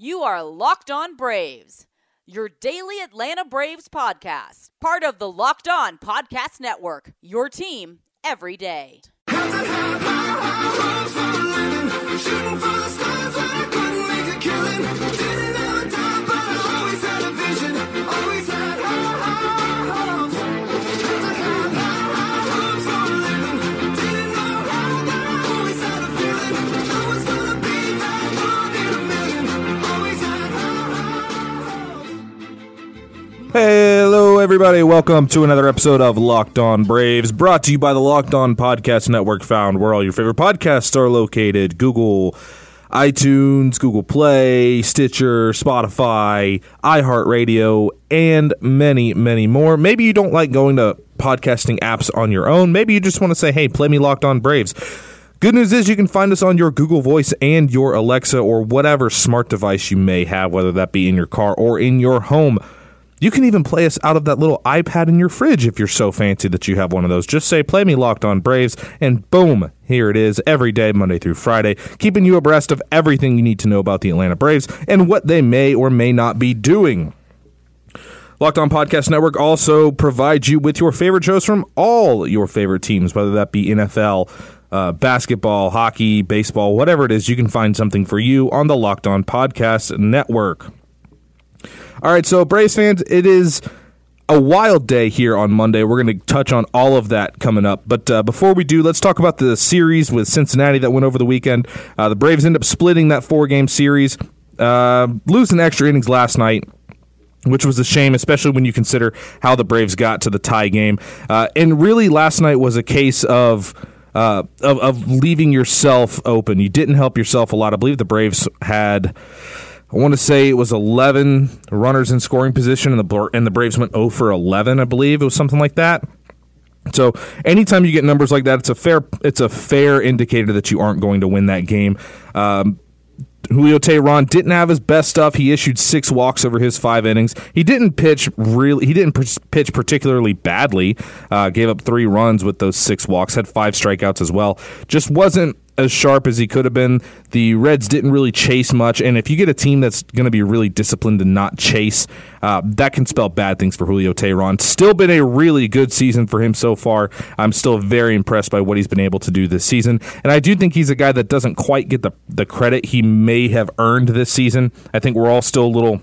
You are Locked On Braves, your daily Atlanta Braves podcast, part of the Locked On Podcast Network, your team every day. Hello, everybody. Welcome to another episode of Locked On Braves, brought to you by the Locked On Podcast Network, found where all your favorite podcasts are located Google, iTunes, Google Play, Stitcher, Spotify, iHeartRadio, and many, many more. Maybe you don't like going to podcasting apps on your own. Maybe you just want to say, hey, play me Locked On Braves. Good news is you can find us on your Google Voice and your Alexa or whatever smart device you may have, whether that be in your car or in your home. You can even play us out of that little iPad in your fridge if you're so fancy that you have one of those. Just say, play me locked on Braves, and boom, here it is every day, Monday through Friday, keeping you abreast of everything you need to know about the Atlanta Braves and what they may or may not be doing. Locked On Podcast Network also provides you with your favorite shows from all your favorite teams, whether that be NFL, uh, basketball, hockey, baseball, whatever it is, you can find something for you on the Locked On Podcast Network. All right, so Braves fans, it is a wild day here on Monday. We're going to touch on all of that coming up. But uh, before we do, let's talk about the series with Cincinnati that went over the weekend. Uh, the Braves end up splitting that four game series, uh, losing extra innings last night. Which was a shame, especially when you consider how the Braves got to the tie game. Uh, and really, last night was a case of, uh, of of leaving yourself open. You didn't help yourself a lot. I believe the Braves had I want to say it was 11 runners in scoring position, and the and the Braves went 0 for 11. I believe it was something like that. So anytime you get numbers like that, it's a fair it's a fair indicator that you aren't going to win that game. Um, Julio Teheran didn't have his best stuff. He issued six walks over his five innings. He didn't pitch really. He didn't pitch particularly badly. Uh, gave up three runs with those six walks. Had five strikeouts as well. Just wasn't as sharp as he could have been. The Reds didn't really chase much, and if you get a team that's going to be really disciplined and not chase, uh, that can spell bad things for Julio Teheran. Still been a really good season for him so far. I'm still very impressed by what he's been able to do this season, and I do think he's a guy that doesn't quite get the the credit he may have earned this season. I think we're all still a little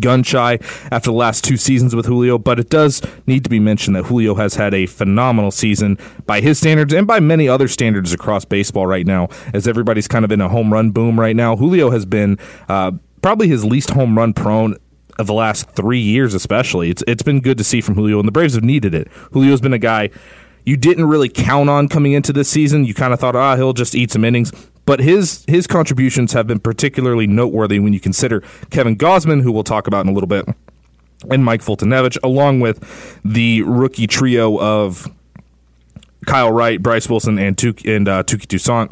gun shy after the last two seasons with Julio, but it does need to be mentioned that Julio has had a phenomenal season by his standards and by many other standards across baseball right now, as everybody's kind of in a home run boom right now. Julio has been uh, probably his least home run prone of the last three years, especially. It's it's been good to see from Julio, and the Braves have needed it. Julio's been a guy you didn't really count on coming into this season. You kind of thought, ah, he'll just eat some innings. But his his contributions have been particularly noteworthy when you consider Kevin Gausman, who we'll talk about in a little bit, and Mike Foltynewicz, along with the rookie trio of Kyle Wright, Bryce Wilson, and Touki, and uh, Touki Toussaint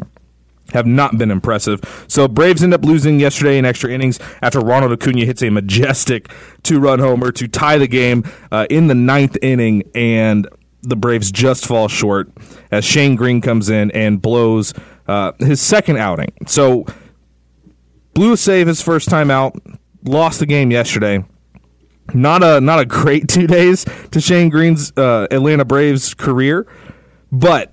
have not been impressive. So Braves end up losing yesterday in extra innings after Ronald Acuna hits a majestic two-run homer to tie the game uh, in the ninth inning, and the Braves just fall short as Shane Greene comes in and blows uh, his second outing. So blew a save his first time out, lost the game yesterday. Not a not a great two days to Shane Greene's uh, Atlanta Braves career, but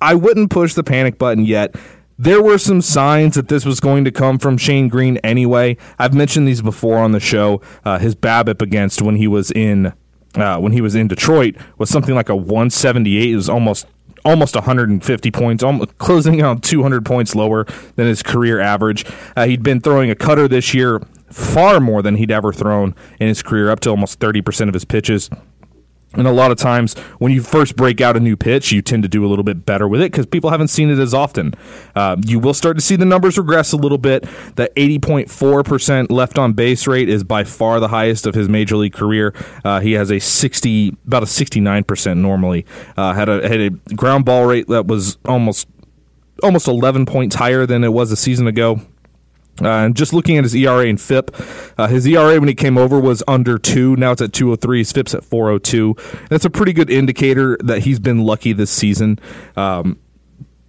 I wouldn't push the panic button yet. There were some signs that this was going to come from Shane Greene anyway. I've mentioned these before on the show. Uh, his BABIP against when he was in uh, when he was in Detroit was something like a 178. It was almost almost 150 points, almost closing on 200 points lower than his career average. Uh, he'd been throwing a cutter this year far more than he'd ever thrown in his career, up to almost 30% of his pitches. And a lot of times, when you first break out a new pitch, you tend to do a little bit better with it because people haven't seen it as often. Uh, you will start to see the numbers regress a little bit. The 80.4% left on base rate is by far the highest of his major league career. Uh, he has a 60, about a 69% normally. Uh, had a had a ground ball rate that was almost almost 11 points higher than it was a season ago. Uh, and just looking at his ERA and FIP, uh, his ERA when he came over was under two. Now it's at 203. His FIP's at 402. That's a pretty good indicator that he's been lucky this season. Um,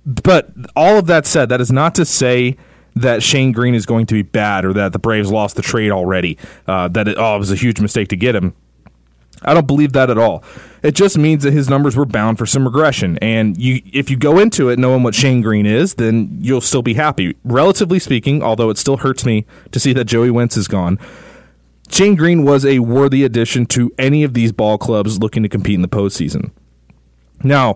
but all of that said, that is not to say that Shane Greene is going to be bad or that the Braves lost the trade already. Uh, that it, oh, it was a huge mistake to get him. I don't believe that at all. It just means that his numbers were bound for some regression. And you, if you go into it knowing what Shane Greene is, then you'll still be happy. Relatively speaking, although it still hurts me to see that Joey Wentz is gone, Shane Greene was a worthy addition to any of these ball clubs looking to compete in the postseason. Now,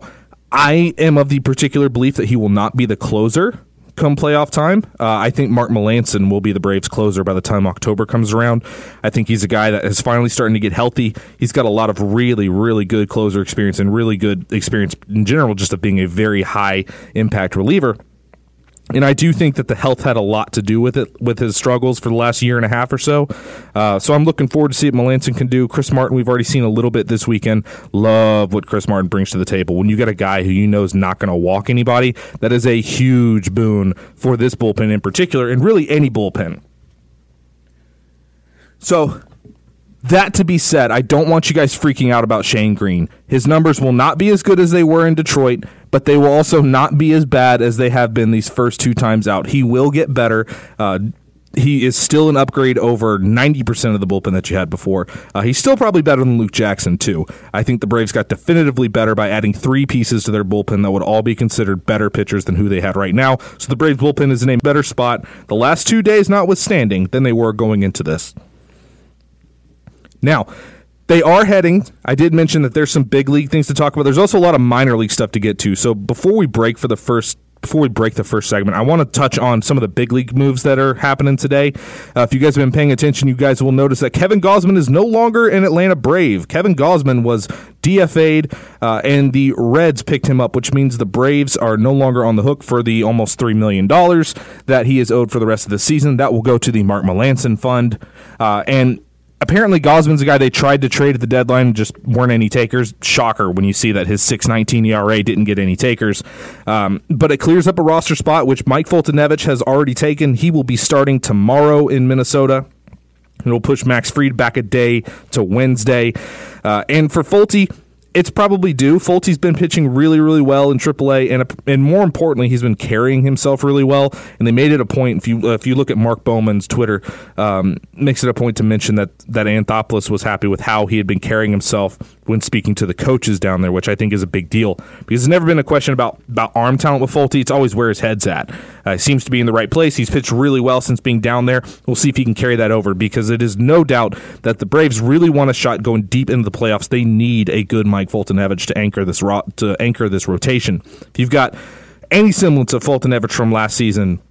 I am of the particular belief that he will not be the closer come playoff time. Uh, I think Mark Melancon will be the Braves closer by the time October comes around. I think he's a guy that is finally starting to get healthy. He's got a lot of really, really good closer experience and really good experience in general, just of being a very high impact reliever. And I do think that the health had a lot to do with it, with his struggles for the last year and a half or so. Uh, so I'm looking forward to see what Melancon can do. Chris Martin, we've already seen a little bit this weekend. Love what Chris Martin brings to the table. When you get a guy who you know is not going to walk anybody, that is a huge boon for this bullpen in particular, and really any bullpen. So that to be said, I don't want you guys freaking out about Shane Greene. His numbers will not be as good as they were in Detroit but they will also not be as bad as they have been these first two times out. He will get better. Uh, he is still an upgrade over 90% of the bullpen that you had before. Uh, he's still probably better than Luke Jackson, too. I think the Braves got definitively better by adding three pieces to their bullpen that would all be considered better pitchers than who they had right now. So the Braves bullpen is in a better spot, the last two days notwithstanding, than they were going into this. Now, they are heading. I did mention that there's some big league things to talk about. There's also a lot of minor league stuff to get to. So before we break for the first before we break the first segment, I want to touch on some of the big league moves that are happening today. Uh, if you guys have been paying attention, you guys will notice that Kevin Gausman is no longer an Atlanta Brave. Kevin Gausman was DFA'd, uh, and the Reds picked him up, which means the Braves are no longer on the hook for the almost $3 million that he is owed for the rest of the season. That will go to the Mark Melancon Fund. Uh, and apparently Gausman's a guy they tried to trade at the deadline, just weren't any takers. Shocker when you see that his 6.19 ERA didn't get any takers. Um, but it clears up a roster spot, which Mike Foltynewicz has already taken. He will be starting tomorrow in Minnesota. It'll push Max Fried back a day to Wednesday. Uh, and for Folty, it's probably due. Folty's been pitching really, really well in AAA, and and more importantly, he's been carrying himself really well. And they made it a point. If you uh, if you look at Mark Bowman's Twitter, um, makes it a point to mention that that Anthopoulos was happy with how he had been carrying himself when speaking to the coaches down there, which I think is a big deal because it's never been a question about about arm talent with Folty. It's always where his head's at. Uh, seems to be in the right place. He's pitched really well since being down there. We'll see if he can carry that over because it is no doubt that the Braves really want a shot going deep into the playoffs. They need a good Mike Foltynewicz to anchor this ro- to anchor this rotation. If you've got any semblance of Foltynewicz from last season,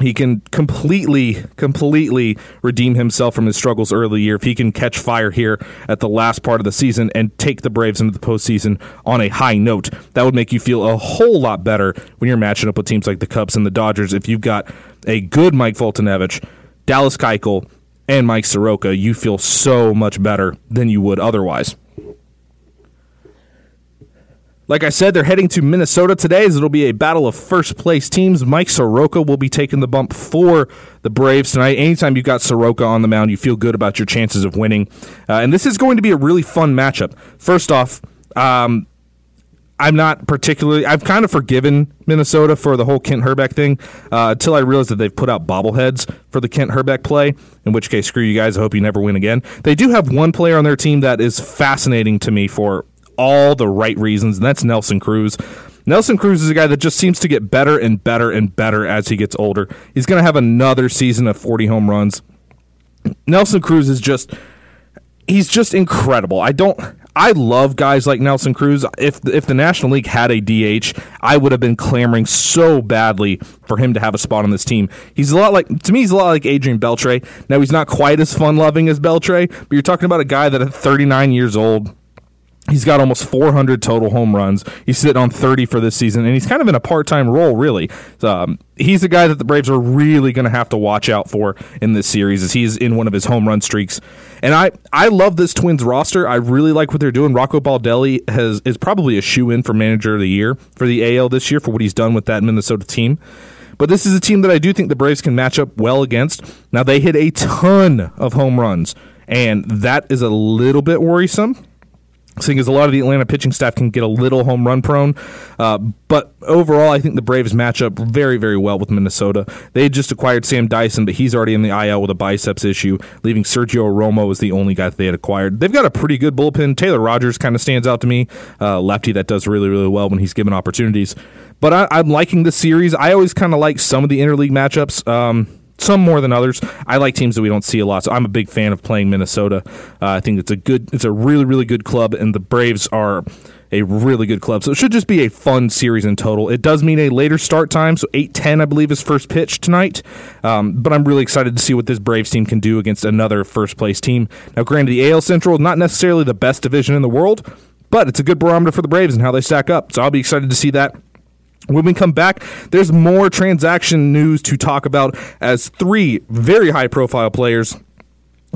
he can completely, completely redeem himself from his struggles early year if he can catch fire here at the last part of the season and take the Braves into the postseason on a high note. That would make you feel a whole lot better when you're matching up with teams like the Cubs and the Dodgers. If you've got a good Mike Foltynewicz, Dallas Keuchel, and Mike Soroka, you feel so much better than you would otherwise. Like I said, they're heading to Minnesota today as it'll be a battle of first place teams. Mike Soroka will be taking the bump for the Braves tonight. Anytime you've got Soroka on the mound, you feel good about your chances of winning. Uh, and this is going to be a really fun matchup. First off, um, I'm not particularly. I've kind of forgiven Minnesota for the whole Kent Hrbek thing uh, until I realized that they've put out bobbleheads for the Kent Hrbek play. In which case, screw you guys. I hope you never win again. They do have one player on their team that is fascinating to me for all the right reasons, and that's Nelson Cruz. Nelson Cruz is a guy that just seems to get better and better and better as he gets older. He's going to have another season of 40 home runs. Nelson Cruz is just he's just incredible. I don't I love guys like Nelson Cruz. If if the National League had a DH, I would have been clamoring so badly for him to have a spot on this team. He's a lot like to me. He's a lot like Adrian Beltre. Now he's not quite as fun loving as Beltre, but you're talking about a guy that at 39 years old He's got almost 400 total home runs. He's sitting on 30 for this season, and he's kind of in a part time role, really. Um, he's the guy that the Braves are really going to have to watch out for in this series as he's in one of his home run streaks. And I, I love this Twins roster. I really like what they're doing. Rocco Baldelli has is probably a shoe in for manager of the year for the AL this year for what he's done with that Minnesota team. But this is a team that I do think the Braves can match up well against. Now, they hit a ton of home runs, and that is a little bit worrisome seeing as a lot of the Atlanta pitching staff can get a little home run prone. Uh, but overall, I think the Braves match up very, very well with Minnesota. They just acquired Sam Dyson, but he's already in the IL with a biceps issue, leaving Sergio Romo as the only guy that they had acquired. They've got a pretty good bullpen. Taylor Rogers kind of stands out to me, uh, lefty that does really, really well when he's given opportunities. But I, am liking the series. I always kind of like some of the interleague matchups. Um, some more than others. I like teams that we don't see a lot, so I'm a big fan of playing Minnesota. Uh, I think it's a good, it's a really, really good club, and the Braves are a really good club. So it should just be a fun series in total. It does mean a later start time, so 8:10 I believe is first pitch tonight. Um, but I'm really excited to see what this Braves team can do against another first place team. Now, granted, the AL Central is not necessarily the best division in the world, but it's a good barometer for the Braves and how they stack up. So I'll be excited to see that. When we come back, there's more transaction news to talk about as three very high profile players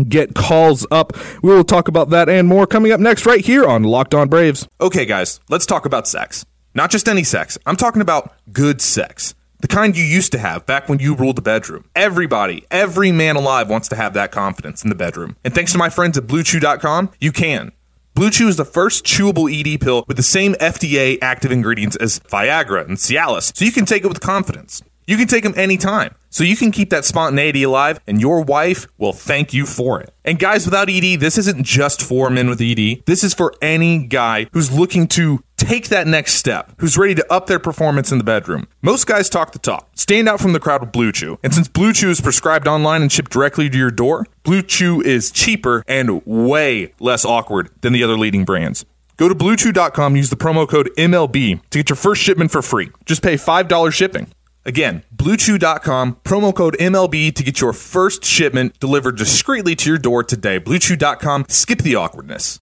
get calls up. We will talk about that and more coming up next, right here on Locked On Braves. Okay, guys, let's talk about sex. Not just any sex, I'm talking about good sex. The kind you used to have back when you ruled the bedroom. Everybody, every man alive wants to have that confidence in the bedroom. And thanks to my friends at BlueChew.com, you can. Blue Chew is the first chewable ED pill with the same FDA active ingredients as Viagra and Cialis, so you can take it with confidence. You can take them anytime, so you can keep that spontaneity alive, and your wife will thank you for it. And guys, without ED, this isn't just for men with ED. This is for any guy who's looking to take that next step, who's ready to up their performance in the bedroom. Most guys talk the talk, stand out from the crowd with Blue Chew. And since Blue Chew is prescribed online and shipped directly to your door, Blue Chew is cheaper and way less awkward than the other leading brands. Go to bluechew.com, use the promo code MLB to get your first shipment for free. Just pay $5 shipping. Again, bluechew.com, promo code MLB to get your first shipment delivered discreetly to your door today. Bluechew.com, skip the awkwardness.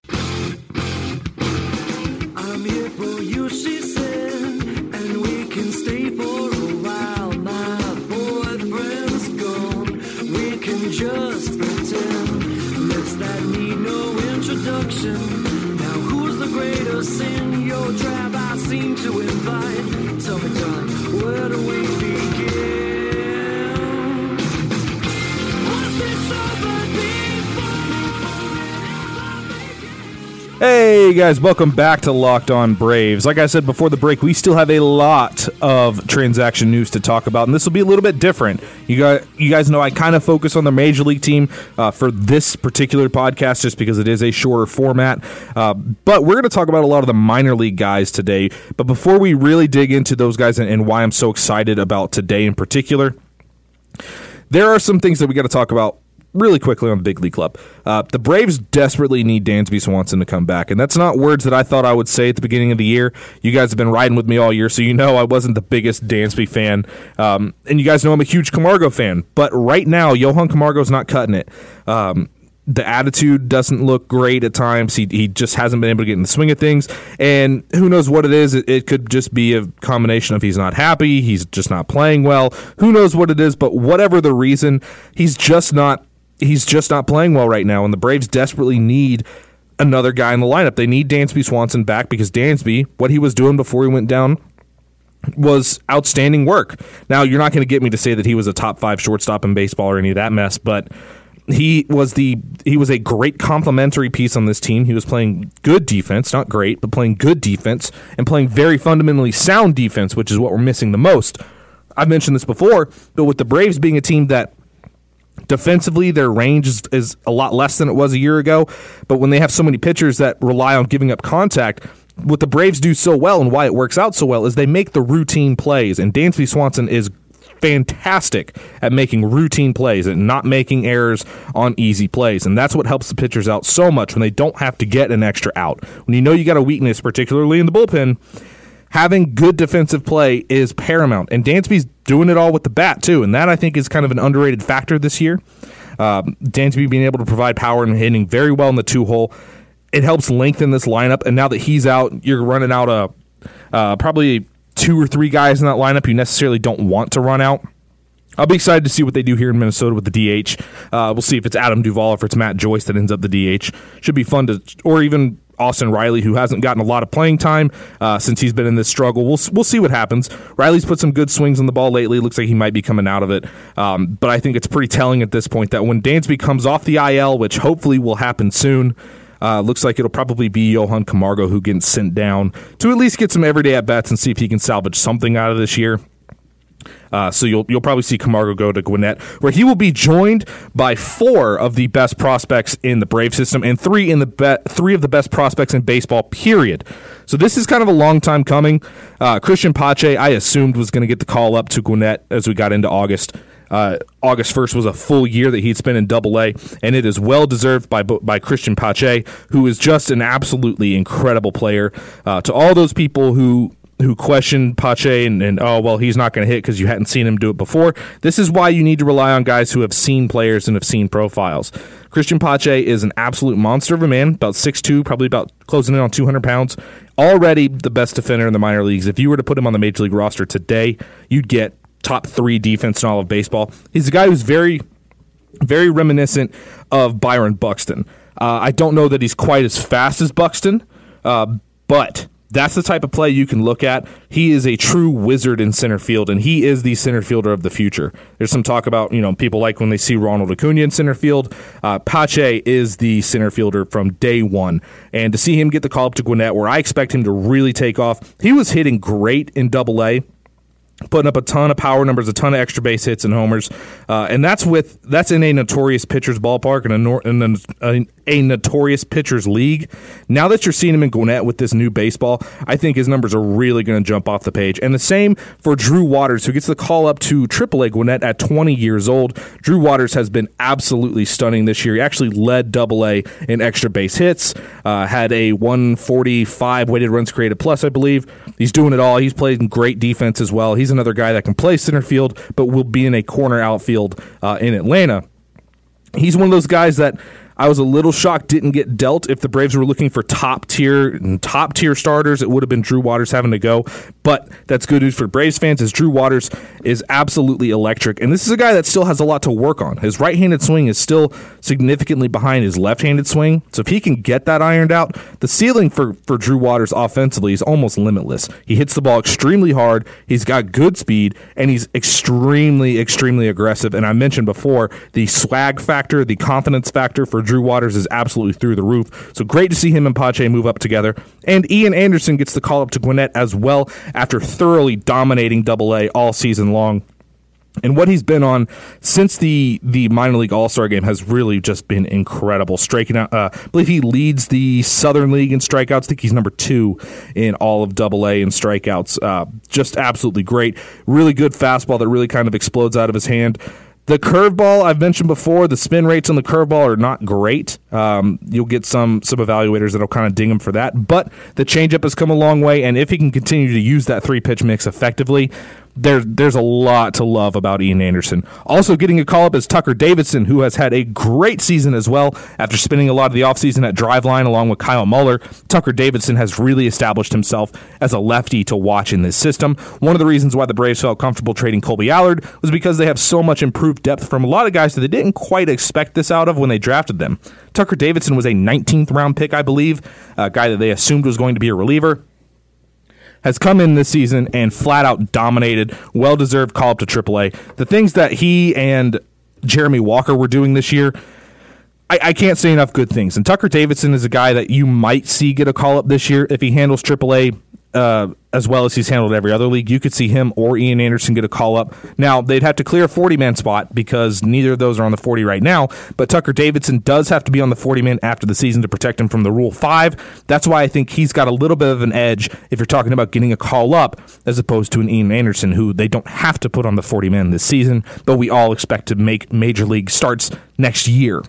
seem Hey guys, welcome back to Locked On Braves. Like I said before the break, we still have a lot of transaction news to talk about, and this will be a little bit different. You guys, you guys know I kind of focus on the major league team uh, for this particular podcast, just because it is a shorter format. Uh, but we're going to talk about a lot of the minor league guys today. But before we really dig into those guys and, and why I'm so excited about today in particular, there are some things that we got to talk about really quickly on the big league club. Uh, the Braves desperately need Dansby Swanson to come back, and that's not words that I thought I would say at the beginning of the year. You guys have been riding with me all year, so you know I wasn't the biggest Dansby fan, um, and you guys know I'm a huge Camargo fan. But right now, Johan Camargo's not cutting it. Um, the attitude doesn't look great at times. He he just hasn't been able to get in the swing of things, and who knows what it is? It, it, could just be a combination of he's not happy, he's just not playing well. Who knows what it is? But whatever the reason, he's just not he's just not playing well right now, and the Braves desperately need another guy in the lineup. They need Dansby Swanson back because Dansby, what he was doing before he went down, was outstanding work. Now, you're not going to get me to say that he was a top five shortstop in baseball or any of that mess, but he was the he was a great complementary piece on this team. He was playing good defense, not great, but playing good defense and playing very fundamentally sound defense, which is what we're missing the most. I've mentioned this before, but with the Braves being a team that Defensively, their range is, is a lot less than it was a year ago. But when they have so many pitchers that rely on giving up contact, what the Braves do so well and why it works out so well is they make the routine plays. And Dansby Swanson is fantastic at making routine plays and not making errors on easy plays. And that's what helps the pitchers out so much when they don't have to get an extra out. When you know you got a weakness, particularly in the bullpen, having good defensive play is paramount. And Dansby's doing it all with the bat, too. And that, I think, is kind of an underrated factor this year. Um, Dansby being able to provide power and hitting very well in the two hole. It helps lengthen this lineup. And now that he's out, you're running out a uh, probably two or three guys in that lineup you necessarily don't want to run out. I'll be excited to see what they do here in Minnesota with the DH. Uh, we'll see if it's Adam Duvall or if it's Matt Joyce that ends up the DH. Should be fun to, or even Austin Riley, who hasn't gotten a lot of playing time uh, since he's been in this struggle. We'll we'll see what happens. Riley's put some good swings on the ball lately. Looks like he might be coming out of it. Um, but I think it's pretty telling at this point that when Dansby comes off the IL, which hopefully will happen soon, Uh, looks like it'll probably be Johan Camargo who gets sent down to at least get some everyday at bats and see if he can salvage something out of this year. Uh, so you'll you'll probably see Camargo go to Gwinnett, where he will be joined by four of the best prospects in the Brave system and three in the be- three of the best prospects in baseball. Period. So this is kind of a long time coming. Uh, Christian Pache, I assumed was going to get the call up to Gwinnett as we got into August. Uh, August 1st was a full year that he'd spent in Double A, and it is well deserved by by Christian Pache, who is just an absolutely incredible player. Uh, to all those people who who questioned Pache and, and oh well he's not going to hit because you hadn't seen him do it before. This is why you need to rely on guys who have seen players and have seen profiles. Christian Pache is an absolute monster of a man, about 6'2", probably about closing in on 200 pounds. Already the best defender in the minor leagues. If you were to put him on the major league roster today, you'd get top three defense in all of baseball. He's a guy who's very, very reminiscent of Byron Buxton. Uh, I don't know that he's quite as fast as Buxton, uh, but that's the type of play you can look at. He is a true wizard in center field, and he is the center fielder of the future. There's some talk about, you know, people like when they see Ronald Acuna in center field. Uh, Pache is the center fielder from day one. And to see him get the call up to Gwinnett, where I expect him to really take off, he was hitting great in double A putting up a ton of power numbers, a ton of extra base hits and homers, uh, and that's with that's in a notorious pitcher's ballpark and a, in a, a, notorious pitcher's league. Now that you're seeing him in Gwinnett with this new baseball, I think his numbers are really going to jump off the page. And the same for Drew Waters, who gets the call up to AAA Gwinnett at 20 years old. Drew Waters has been absolutely stunning this year. He actually led Double A in extra base hits, uh, had a 145 weighted runs created plus, I believe. He's doing it all. He's playing great defense as well. He's another guy that can play center field, but will be in a corner outfield uh, in Atlanta. He's one of those guys that I was a little shocked didn't get dealt. If the Braves were looking for top tier and top tier starters, it would have been Drew Waters having to go. But that's good news for Braves fans, as Drew Waters is absolutely electric, and this is a guy that still has a lot to work on. His right-handed swing is still significantly behind his left-handed swing, so if he can get that ironed out, the ceiling for for Drew Waters offensively is almost limitless. He hits the ball extremely hard. He's got good speed, and he's extremely extremely aggressive. And I mentioned before the swag factor, the confidence factor for Drew Waters is absolutely through the roof. So great to see him and Pache move up together. And Ian Anderson gets the call up to Gwinnett as well after thoroughly dominating Double A all season long. And what he's been on since the the minor league All Star game has really just been incredible. Striking out, uh, I believe he leads the Southern League in strikeouts. I think he's number two in all of Double A in strikeouts. Uh, just absolutely great. Really good fastball that really kind of explodes out of his hand. The curveball I've mentioned before, the spin rates on the curveball are not great. Um, you'll get some some evaluators that'll kind of ding him for that, but the changeup has come a long way, and if he can continue to use that three pitch mix effectively, there, there's a lot to love about Ian Anderson. Also getting a call up is Tucker Davidson, who has had a great season as well. After spending a lot of the offseason at Driveline along with Kyle Muller, Tucker Davidson has really established himself as a lefty to watch in this system. One of the reasons why the Braves felt comfortable trading Kolby Allard was because they have so much improved depth from a lot of guys that they didn't quite expect this out of when they drafted them. Tucker Davidson was a 19th round pick, I believe, a guy that they assumed was going to be a reliever has come in this season and flat out dominated. Well deserved call up to AAA. The things that he and Jeremy Walker were doing this year. I, I, can't say enough good things. And Tucker Davidson is a guy that you might see get a call up this year if he handles AAA uh, as well as he's handled every other league. You could see him or Ian Anderson get a call up. Now, they'd have to clear a 40 man spot because neither of those are on the 40 right now, but Tucker Davidson does have to be on the 40 man after the season to protect him from the Rule 5. That's why I think he's got a little bit of an edge if you're talking about getting a call up as opposed to an Ian Anderson, who they don't have to put on the 40 man this season, but we all expect to make major league starts next year.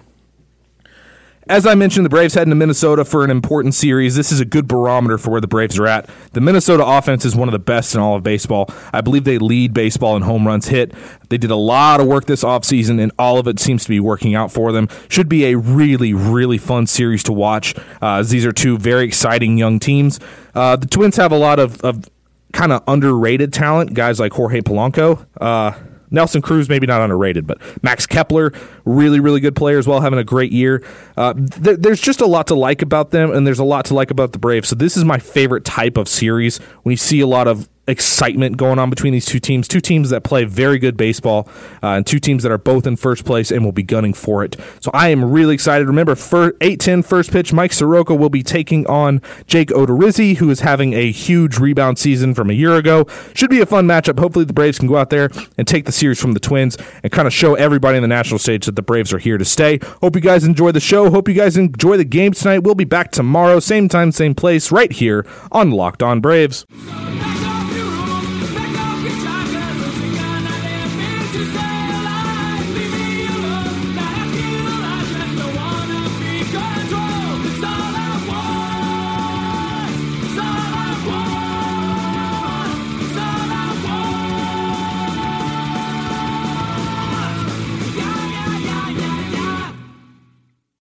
As I mentioned, the Braves heading to Minnesota for an important series. This is a good barometer for where the Braves are at. The Minnesota offense is one of the best in all of baseball. I believe they lead baseball in home runs hit. They did a lot of work this offseason, and all of it seems to be working out for them. Should be a really, really fun series to watch. Uh, these are two very exciting young teams. Uh, the Twins have a lot of, of kind of underrated talent, guys like Jorge Polanco. Uh, Nelson Cruz, maybe not underrated, but Max Kepler, really, really good player as well, having a great year. Uh, th- there's just a lot to like about them, and there's a lot to like about the Braves. So this is my favorite type of series when you see a lot of excitement going on between these two teams. Two teams that play very good baseball, uh, and two teams that are both in first place and will be gunning for it. So I am really excited. Remember, 8 10 first pitch, Mike Soroka will be taking on Jake Odorizzi, who is having a huge rebound season from a year ago. Should be a fun matchup. Hopefully, the Braves can go out there and take the series from the Twins and kind of show everybody in the national stage that the Braves are here to stay. Hope you guys enjoy the show. Hope you guys enjoy the game tonight. We'll be back tomorrow, same time, same place, right here on Locked On Braves.